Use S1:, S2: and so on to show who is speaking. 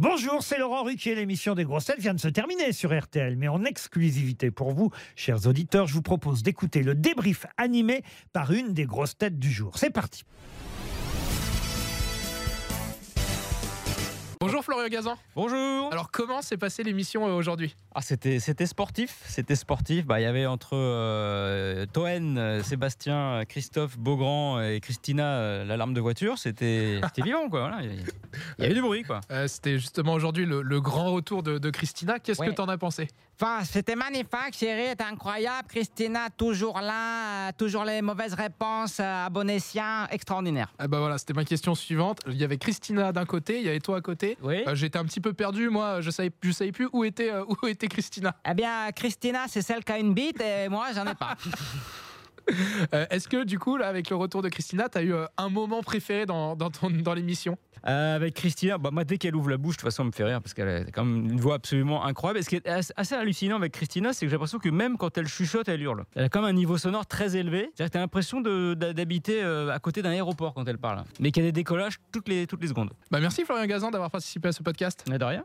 S1: Bonjour, c'est Laurent Ruquier. L'émission des grosses têtes vient de se terminer sur RTL. Mais en exclusivité pour vous, chers auditeurs, je vous propose d'écouter le débrief animé par une des grosses têtes du jour. C'est parti.
S2: Bonjour Florian Gazan.
S3: Bonjour.
S2: Alors comment s'est passée l'émission euh, aujourd'hui?
S3: Ah, c'était c'était sportif, c'était sportif. Bah, il y avait entre euh, Toen, euh, Sébastien, Christophe, Beaugrand et Christina euh, l'alarme de voiture. C'était c'était vivant quoi. Voilà. Il y y avait du bruit quoi.
S2: Euh, C'était justement aujourd'hui le, le grand retour de, de Christina. Qu'est-ce
S4: Ouais.
S2: que t'en as pensé?
S4: Enfin, c'était magnifique, chérie, était incroyable. Christina, toujours là, euh, toujours les mauvaises réponses, euh, à bon escient, extraordinaire.
S2: Ah bah voilà, c'était ma question suivante. Il y avait Christina d'un côté, il y avait toi à côté.
S3: Oui.
S2: Euh, J'étais un petit peu perdu, moi, je savais, je savais plus où était, euh, où était Christina.
S4: Eh bien, Christina, c'est celle qui a une bite et moi, j'en ai pas.
S2: Euh, Est-ce que du coup, là, avec le retour de Christina, t'as eu euh, un moment préféré dans, dans, l'émission?
S3: Euh, avec Christina, bah, moi dès qu'elle ouvre la bouche, de toute façon, elle me fait rire parce qu'elle a quand même une voix absolument incroyable. Et ce qui est assez hallucinant avec Christina, c'est que j'ai l'impression que même quand elle chuchote, elle hurle. Elle a quand même un niveau sonore très élevé. C'est-à-dire que t'as l'impression de- d'a- d'habiter à côté d'un aéroport quand elle parle. Mais qu'il y a des décollages toutes les, toutes les secondes.
S2: Bah merci Florian Gazan d'avoir participé à ce podcast.
S3: Mais de rien.